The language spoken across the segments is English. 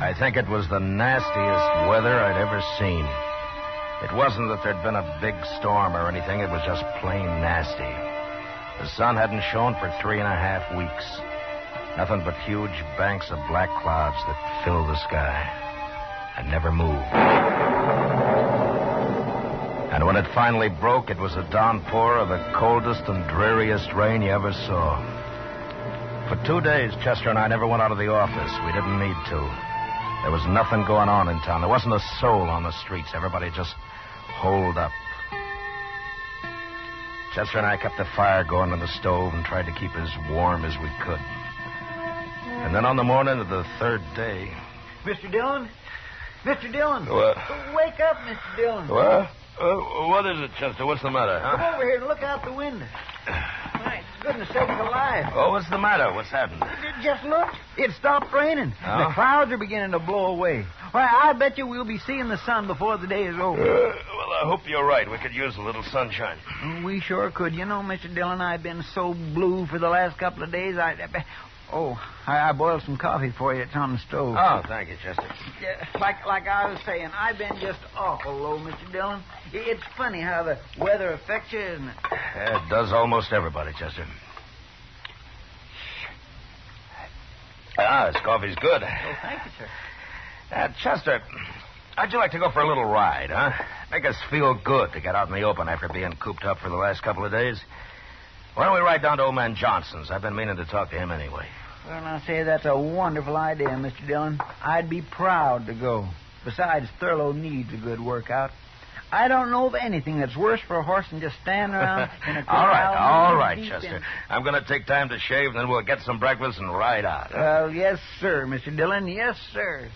I think it was the nastiest weather I'd ever seen. It wasn't that there'd been a big storm or anything, it was just plain nasty. The sun hadn't shone for three and a half weeks. Nothing but huge banks of black clouds that filled the sky and never moved. And when it finally broke, it was a downpour of the coldest and dreariest rain you ever saw. For two days, Chester and I never went out of the office. We didn't need to. There was nothing going on in town. There wasn't a soul on the streets. Everybody just holed up. Chester and I kept the fire going on the stove and tried to keep as warm as we could. And then on the morning of the third day. Mr. Dillon? Mr. Dillon? What? Wake up, Mr. Dillon. What? Uh, what is it, Chester? What's the matter, huh? Come over here and look out the window. Goodness sakes alive. Oh, what's the matter? What's happened? Just look. It stopped raining. Oh? The clouds are beginning to blow away. Why, I bet you we'll be seeing the sun before the day is over. Uh, well, I hope you're right. We could use a little sunshine. We sure could. You know, Mr. Dillon, I've been so blue for the last couple of days. I. Oh, I, I boiled some coffee for you. It's on the stove. Oh, thank you, Chester. Yeah, like like I was saying, I've been just awful low, Mr. Dillon. It's funny how the weather affects you, isn't it? Yeah, it does almost everybody, Chester. Ah, this coffee's good. Oh, thank you, sir. Uh, Chester, how'd you like to go for a little ride, huh? Make us feel good to get out in the open after being cooped up for the last couple of days. Why don't we ride down to old man Johnson's? I've been meaning to talk to him anyway. Well, I say that's a wonderful idea, Mr. Dillon. I'd be proud to go. Besides, Thurlow needs a good workout. I don't know of anything that's worse for a horse than just standing around in a All right, all right, Chester. in- I'm going to take time to shave, and then we'll get some breakfast and ride out. Well, yes, sir, Mr. Dillon. Yes, sir.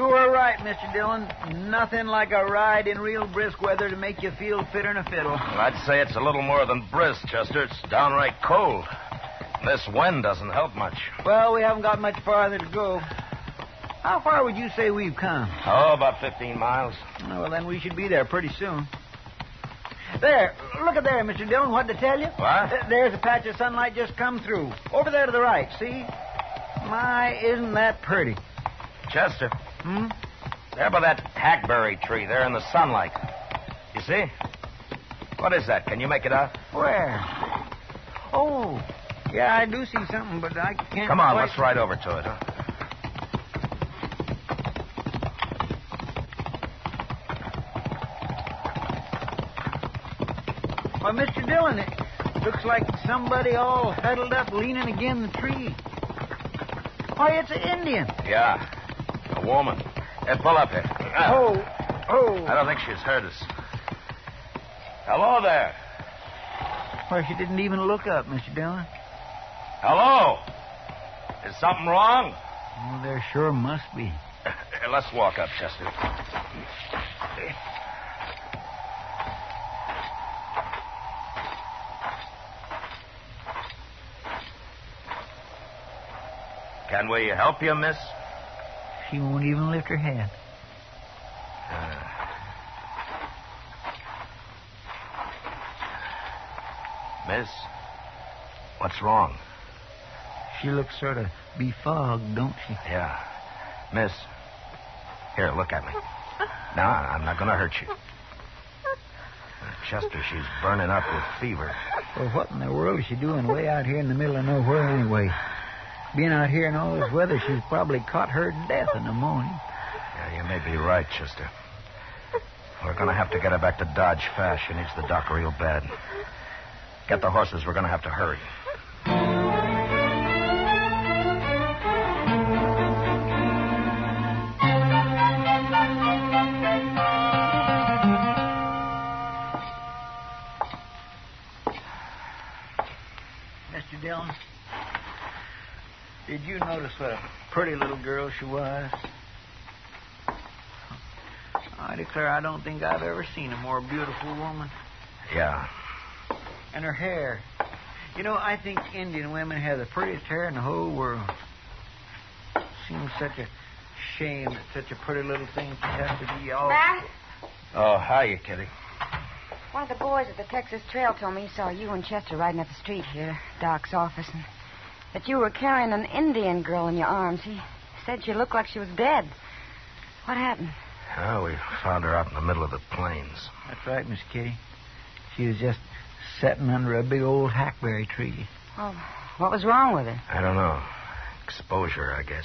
You were right, Mr. Dillon. Nothing like a ride in real brisk weather to make you feel fitter than a fiddle. I'd say it's a little more than brisk, Chester. It's downright cold. This wind doesn't help much. Well, we haven't got much farther to go. How far would you say we've come? Oh, about 15 miles. Oh, well, then we should be there pretty soon. There, look at there, Mr. Dillon. What'd I tell you? What? There's a patch of sunlight just come through. Over there to the right, see? My, isn't that pretty? Chester, Hmm? there by that hackberry tree there in the sunlight. You see? What is that? Can you make it out? Where? Oh, yeah, I do see something, but I can't. Come on, quite- let's ride over to it, huh? Why, Mr. Dillon, it looks like somebody all huddled up, leaning again the tree. Why, it's an Indian. Yeah. Woman. Hey, pull up here. Ah, Oh, oh. I don't think she's heard us. Hello there. Why, she didn't even look up, Mr. Dillon. Hello. Is something wrong? Oh, there sure must be. Let's walk up, Chester. Can we help you, miss? She won't even lift her head. Uh. Miss? What's wrong? She looks sort of befogged, don't she? Yeah. Miss. Here, look at me. No, I'm not going to hurt you. Chester, she's burning up with fever. Well, what in the world is she doing way out here in the middle of nowhere anyway? Being out here in all this weather, she's probably caught her death in the morning. Yeah, you may be right, Chester. We're going to have to get her back to Dodge fast. She needs the doc real bad. Get the horses. We're going to have to hurry. Pretty little girl she was? I declare I don't think I've ever seen a more beautiful woman. Yeah. And her hair. You know, I think Indian women have the prettiest hair in the whole world. Seems such a shame that such a pretty little thing should have to be all. Matt, Oh, hiya, Kitty. one of the boys at the Texas Trail told me he saw you and Chester riding up the street here, Doc's office, and that you were carrying an Indian girl in your arms. He said she looked like she was dead. What happened? Oh, we found her out in the middle of the plains. That's right, Miss Kitty. She was just sitting under a big old hackberry tree. Well, what was wrong with her? I don't know. Exposure, I guess.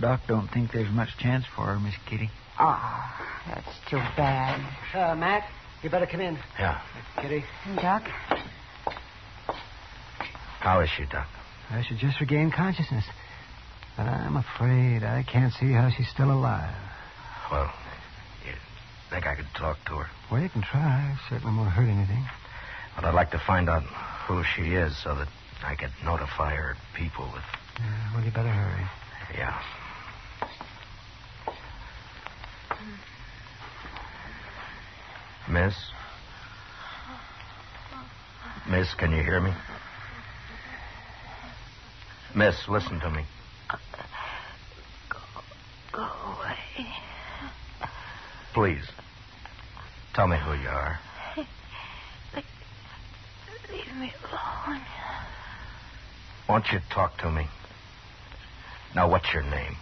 Doc don't think there's much chance for her, Miss Kitty. Oh, that's too bad. Uh, Matt, you better come in. Yeah. Kitty. And Doc, How is she, Doc? I should just regain consciousness. But I'm afraid I can't see how she's still alive. Well, you think I could talk to her? Well, you can try. Certainly won't hurt anything. But I'd like to find out who she is so that I could notify her people with. Uh, well, you better hurry. Yeah. Miss? Miss, can you hear me? Miss, listen to me. go away. Please. Tell me who you are. Leave me alone. Won't you talk to me? Now, what's your name?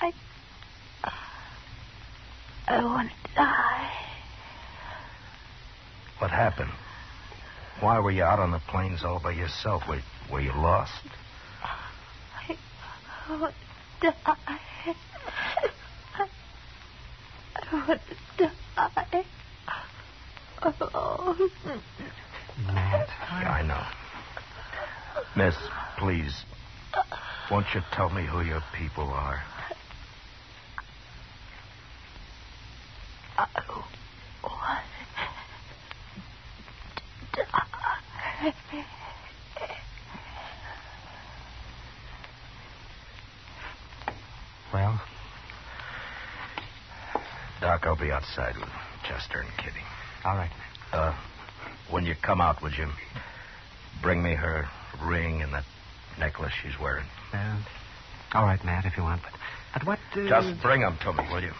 I. I want to die. What happened? Why were you out on the plains all by yourself? Were, were you lost? I to die. I want to die. Alone. Matt. Yeah, I know. Miss, please, won't you tell me who your people are? I to die. Well, Doc, I'll be outside with Chester and Kitty. all right. Uh, when you come out, would you bring me her ring and that necklace she's wearing? Well, all right, Matt, if you want. But, but what... Uh... Just bring them to me, will you?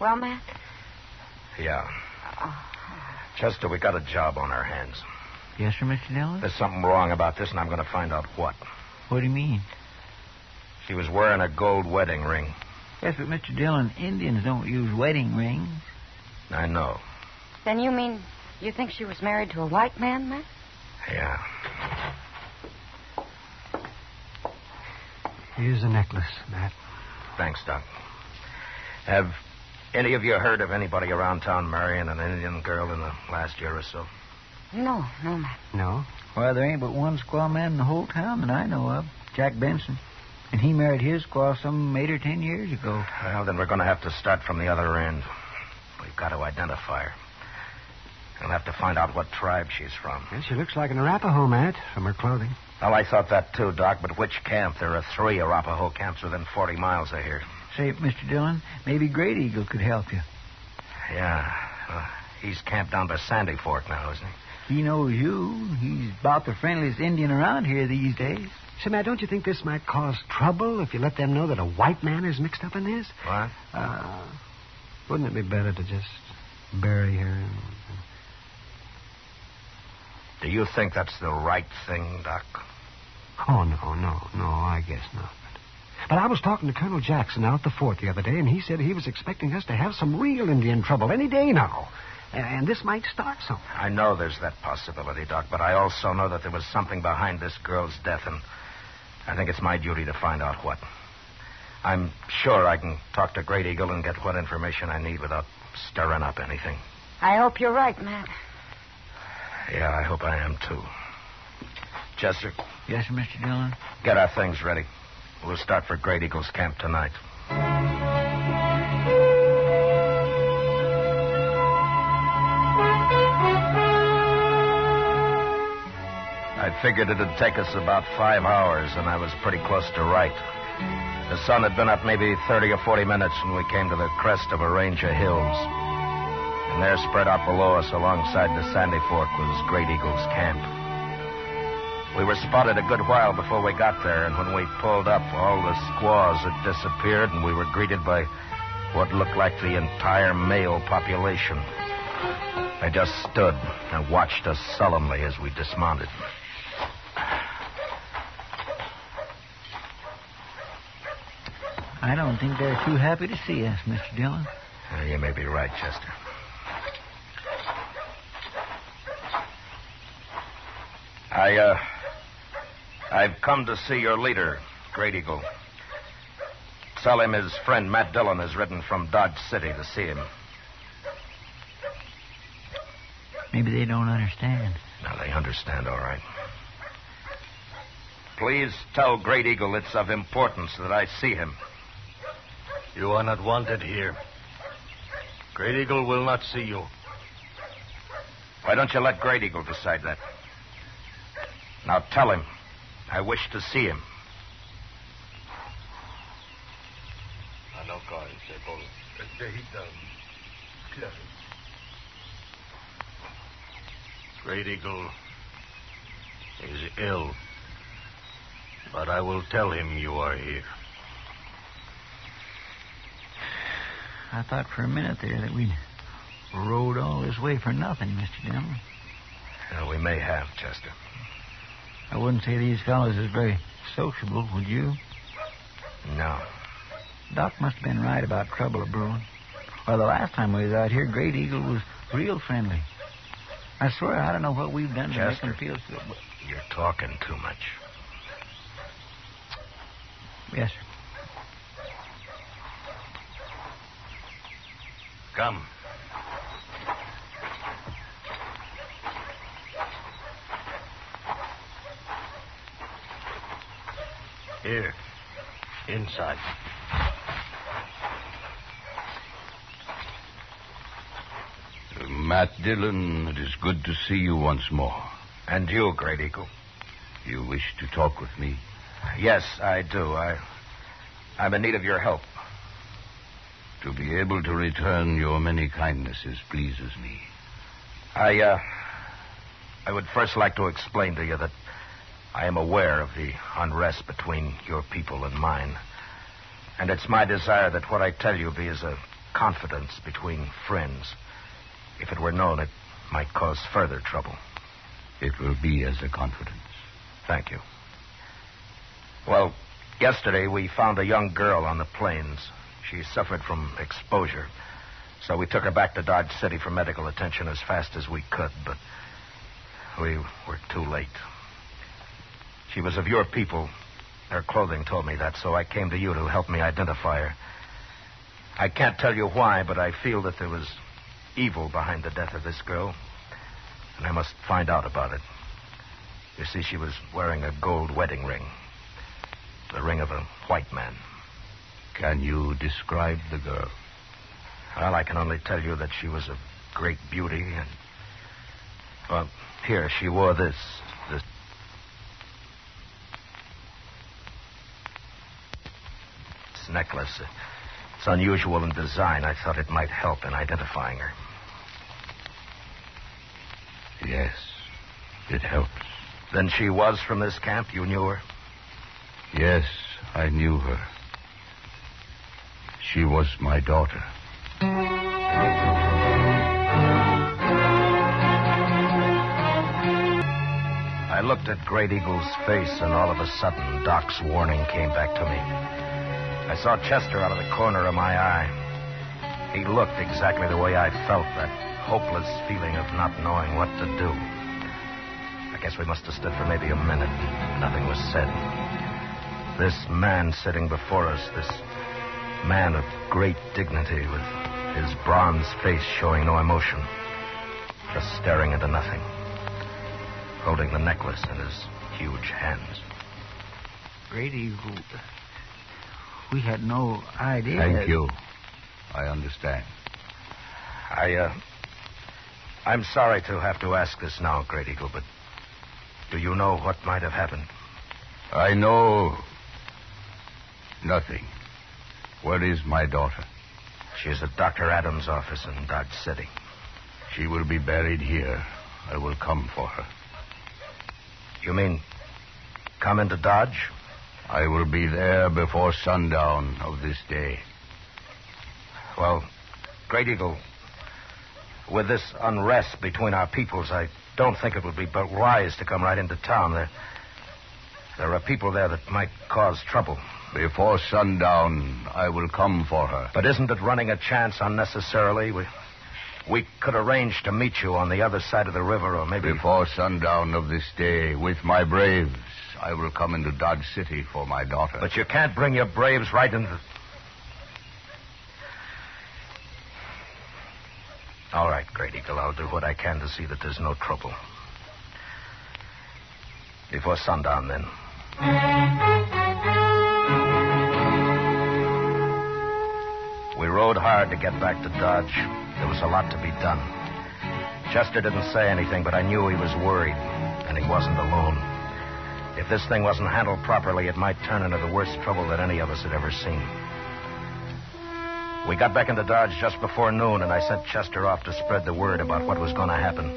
Well, Matt? Yeah. Chester, we got a job on our hands. Yes, sir, Mr. Dillon? There's something wrong about this, and I'm going to find out what. What do you mean? She was wearing a gold wedding ring. Yes, but Mr. Dillon, Indians don't use wedding rings. I know. Then you mean you think she was married to a white man, Matt? Yeah. Here's the necklace, Matt. Thanks, Doc. Have any of you heard of anybody around town marrying an Indian girl in the last year or so? No, no, Matt. No? Well, there ain't but one squaw man in the whole town that I know of, Jack Benson. And he married his squaw some eight or ten years ago. Well, then we're going to have to start from the other end. We've got to identify her. We'll have to find out what tribe she's from. Well, she looks like an Arapaho, Matt, from her clothing. Well, I thought that too, Doc, but which camp? There are three Arapaho camps within 40 miles of here. Say, Mr. Dillon, maybe Great Eagle could help you. Yeah. Uh, he's camped down by Sandy Fork now, isn't he? He knows you. He's about the friendliest Indian around here these days. Say, Matt, don't you think this might cause trouble if you let them know that a white man is mixed up in this? What? Uh, wouldn't it be better to just bury her? And... Do you think that's the right thing, Doc? Oh, no, no, no, I guess not. But I was talking to Colonel Jackson out at the fort the other day, and he said he was expecting us to have some real Indian trouble any day now. And, and this might start something. I know there's that possibility, Doc, but I also know that there was something behind this girl's death, and I think it's my duty to find out what. I'm sure I can talk to Great Eagle and get what information I need without stirring up anything. I hope you're right, Matt. Yeah, I hope I am, too. Chester, Yes, Mr. Dillon. get our things ready. We'll start for Great Eagle's camp tonight. Figured it'd take us about five hours, and I was pretty close to right. The sun had been up maybe 30 or 40 minutes when we came to the crest of a range of hills. And there, spread out below us alongside the Sandy Fork, was Great Eagle's camp. We were spotted a good while before we got there, and when we pulled up, all the squaws had disappeared, and we were greeted by what looked like the entire male population. They just stood and watched us sullenly as we dismounted. I don't think they're too happy to see us, Mr. Dillon. Uh, you may be right, Chester. I, uh, I've come to see your leader, Great Eagle. Tell him his friend Matt Dillon has ridden from Dodge City to see him. Maybe they don't understand. Now, they understand all right. Please tell Great Eagle it's of importance that I see him. You are not wanted here. Great Eagle will not see you. Why don't you let Great Eagle decide that? Now tell him I wish to see him. Great Eagle is ill. But I will tell him you are here. I thought for a minute there that we'd rode all this way for nothing, Mr. Dillon. we may have, Chester. I wouldn't say these fellows is very sociable, would you? No. Doc must have been right about trouble brewing. Well, the last time we was out here, Great Eagle was real friendly. I swear, I don't know what we've done to Chester, make him feel so. But... You're talking too much. Yes, sir. Come. Here. Inside. Matt Dillon, it is good to see you once more. And you, Great Eagle. You wish to talk with me? Yes, I do. I, I'm in need of your help. To be able to return your many kindnesses pleases me. I, uh, I would first like to explain to you that I am aware of the unrest between your people and mine. And it's my desire that what I tell you be as a confidence between friends. If it were known, it might cause further trouble. It will be as a confidence. Thank you. Well, yesterday we found a young girl on the plains. She suffered from exposure. So we took her back to Dodge City for medical attention as fast as we could, but we were too late. She was of your people. Her clothing told me that, so I came to you to help me identify her. I can't tell you why, but I feel that there was evil behind the death of this girl, and I must find out about it. You see, she was wearing a gold wedding ring, the ring of a white man. Can you describe the girl? Well, I can only tell you that she was of great beauty and. Well, here, she wore this. This. This necklace. It's unusual in design. I thought it might help in identifying her. Yes, it helps. Then she was from this camp? You knew her? Yes, I knew her. She was my daughter. I looked at Great Eagle's face, and all of a sudden, Doc's warning came back to me. I saw Chester out of the corner of my eye. He looked exactly the way I felt that hopeless feeling of not knowing what to do. I guess we must have stood for maybe a minute. Nothing was said. This man sitting before us, this man of great dignity, with his bronze face showing no emotion, just staring into nothing, holding the necklace in his huge hands. Great Eagle. We had no idea. Thank that- you. I understand. I, uh. I'm sorry to have to ask this now, Great Eagle, but do you know what might have happened? I know nothing. Where is my daughter? She's at Dr. Adams' office in Dodge City. She will be buried here. I will come for her. You mean come into Dodge? I will be there before sundown of this day. Well, Great Eagle, with this unrest between our peoples, I don't think it would be but wise to come right into town. There, there are people there that might cause trouble. Before sundown, I will come for her. But isn't it running a chance unnecessarily? We, we could arrange to meet you on the other side of the river, or maybe. Before sundown of this day, with my braves, I will come into Dodge City for my daughter. But you can't bring your braves right into. All right, Great Eagle. I'll do what I can to see that there's no trouble. Before sundown, then. We rode hard to get back to Dodge. There was a lot to be done. Chester didn't say anything, but I knew he was worried, and he wasn't alone. If this thing wasn't handled properly, it might turn into the worst trouble that any of us had ever seen. We got back into Dodge just before noon, and I sent Chester off to spread the word about what was going to happen.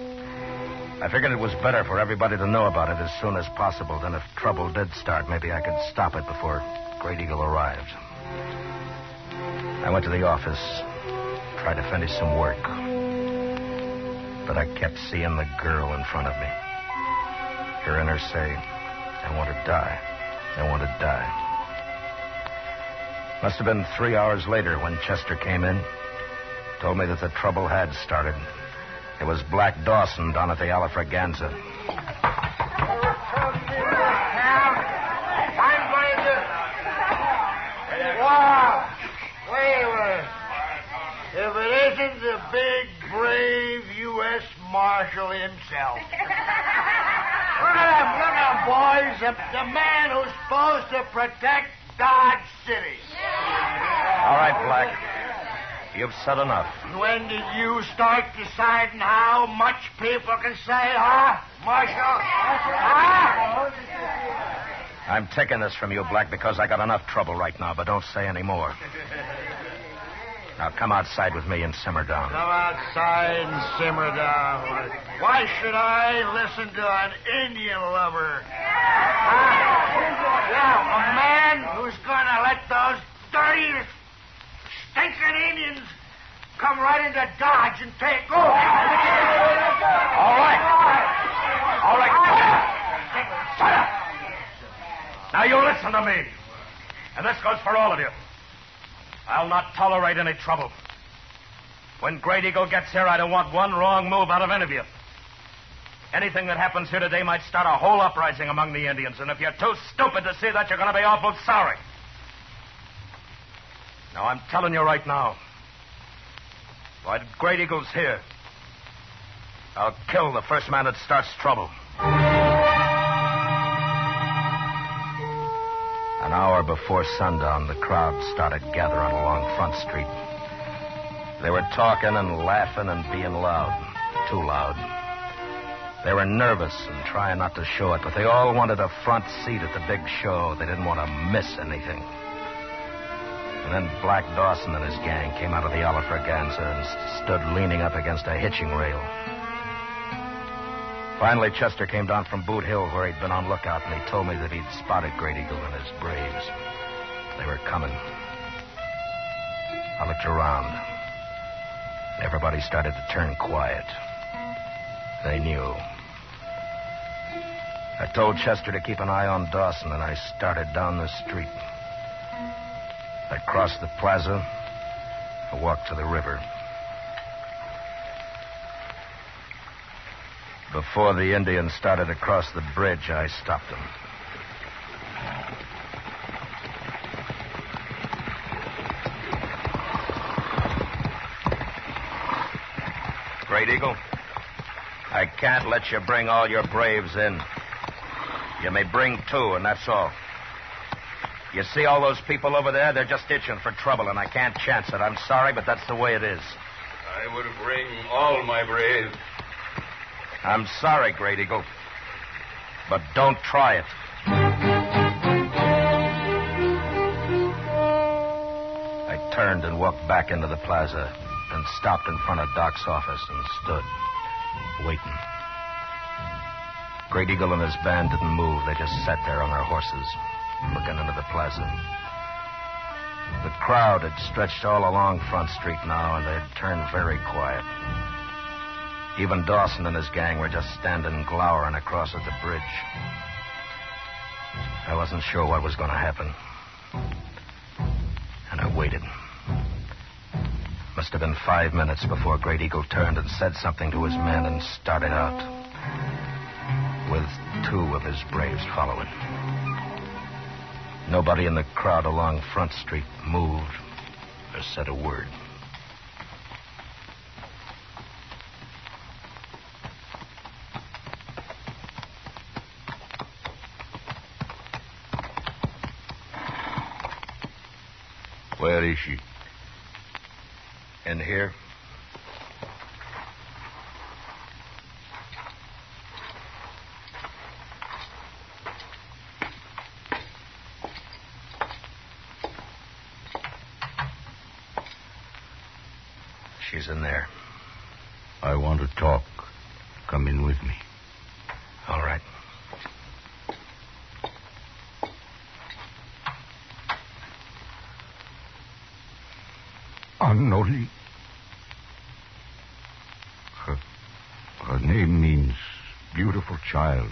I figured it was better for everybody to know about it as soon as possible. Then, if trouble did start, maybe I could stop it before Great Eagle arrived. I went to the office, tried to finish some work. But I kept seeing the girl in front of me. Hearing her say, I want to die. I want to die. Must have been three hours later when Chester came in. Told me that the trouble had started. It was Black Dawson down at the Alafraganza. I'm going to. Wow! Wait a minute. If it isn't the big, brave U.S. Marshal himself. look at him, look at him, boys. The, the man who's supposed to protect Dodge City. All right, Black. You've said enough. When did you start deciding how much people can say, huh, Marshal? Huh? I'm taking this from you, Black, because I got enough trouble right now, but don't say any more. Now come outside with me and simmer down. Come outside and simmer down. Why should I listen to an Indian lover? Huh? Yeah, a man who's going to let those dirty, stinking Indians come right into Dodge and take over. All right. All right. Shut up. Now you listen to me. And this goes for all of you. I'll not tolerate any trouble. When Great Eagle gets here, I don't want one wrong move out of any of you. Anything that happens here today might start a whole uprising among the Indians, and if you're too stupid to see that, you're going to be awful sorry. Now, I'm telling you right now, while Great Eagle's here, I'll kill the first man that starts trouble. An hour before sundown, the crowd started gathering along Front Street. They were talking and laughing and being loud. Too loud. They were nervous and trying not to show it, but they all wanted a front seat at the big show. They didn't want to miss anything. And then Black Dawson and his gang came out of the Alafraganza and s- stood leaning up against a hitching rail. Finally, Chester came down from Boot Hill where he'd been on lookout, and he told me that he'd spotted Great Eagle and his braves. They were coming. I looked around. Everybody started to turn quiet. They knew. I told Chester to keep an eye on Dawson, and I started down the street. I crossed the plaza. I walked to the river. Before the Indians started to cross the bridge, I stopped them. Great Eagle, I can't let you bring all your braves in. You may bring two, and that's all. You see all those people over there? They're just itching for trouble, and I can't chance it. I'm sorry, but that's the way it is. I would bring all my braves. I'm sorry, Great Eagle. But don't try it. I turned and walked back into the plaza and stopped in front of Doc's office and stood, waiting. Great Eagle and his band didn't move. They just sat there on their horses, looking into the plaza. The crowd had stretched all along Front Street now, and they'd turned very quiet. Even Dawson and his gang were just standing glowering across at the bridge. I wasn't sure what was going to happen. And I waited. Must have been five minutes before Great Eagle turned and said something to his men and started out. With two of his braves following. Nobody in the crowd along Front Street moved or said a word. Where is she? In here? She's in there. I want to talk. Come in with me. All right. Anoli. Her, her name means beautiful child.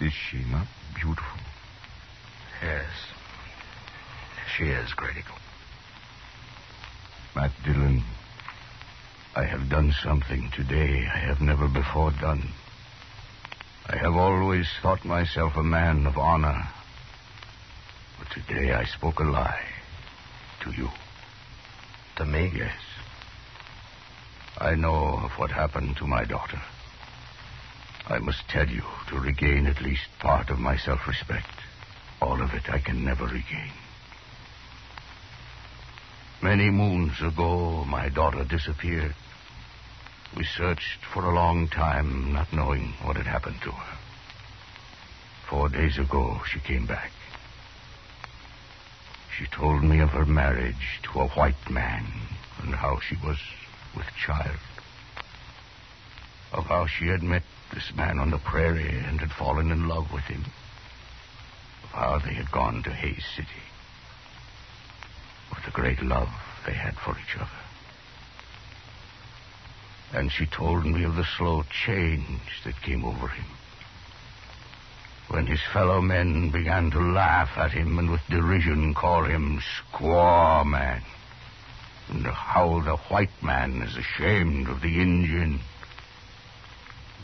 Is she not beautiful? Yes. She is, Eagle. Matt Dillon, I have done something today I have never before done. I have always thought myself a man of honor. But today I spoke a lie to you. To me? Yes. I know of what happened to my daughter. I must tell you to regain at least part of my self respect. All of it I can never regain. Many moons ago, my daughter disappeared. We searched for a long time, not knowing what had happened to her. Four days ago, she came back. She told me of her marriage to a white man and how she was with child. Of how she had met this man on the prairie and had fallen in love with him. Of how they had gone to Hays City. Of the great love they had for each other. And she told me of the slow change that came over him. When his fellow men began to laugh at him and with derision call him Squaw Man. And how the white man is ashamed of the Indian.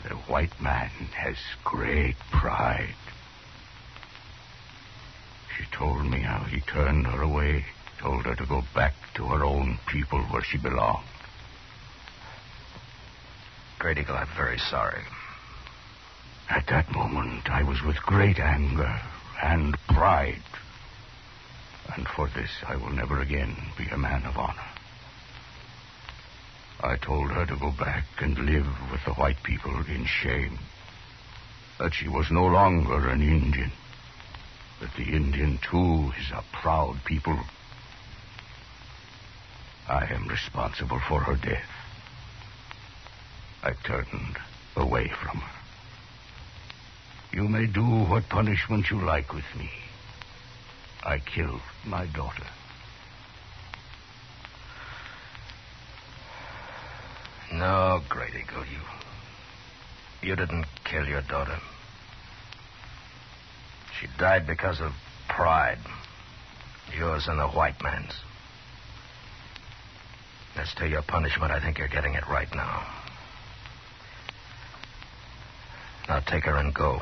The white man has great pride. She told me how he turned her away, told her to go back to her own people where she belonged. Great Eagle, I'm very sorry. At that moment, I was with great anger and pride. And for this, I will never again be a man of honor. I told her to go back and live with the white people in shame. That she was no longer an Indian. That the Indian, too, is a proud people. I am responsible for her death. I turned away from her. You may do what punishment you like with me. I killed my daughter. No, Great Eagle, you. You didn't kill your daughter. She died because of pride. Yours and the white man's. As to your punishment, I think you're getting it right now. Now take her and go.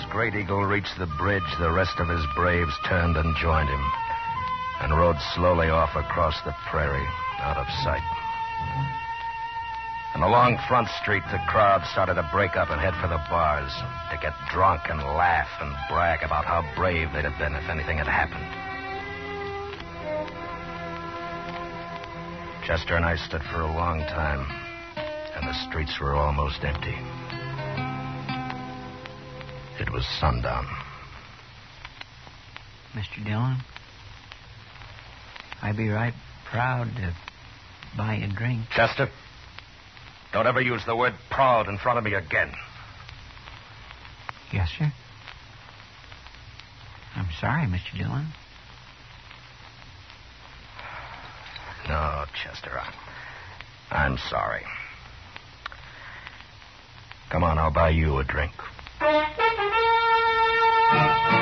As Great Eagle reached the bridge, the rest of his braves turned and joined him and rode slowly off across the prairie, out of sight. And along Front Street, the crowd started to break up and head for the bars to get drunk and laugh and brag about how brave they'd have been if anything had happened. Chester and I stood for a long time, and the streets were almost empty. It was sundown. Mr. Dillon, I'd be right proud to buy a drink. Chester, don't ever use the word proud in front of me again. Yes, sir. I'm sorry, Mr. Dillon. No, Chester, I'm, I'm sorry. Come on, I'll buy you a drink. Thank you.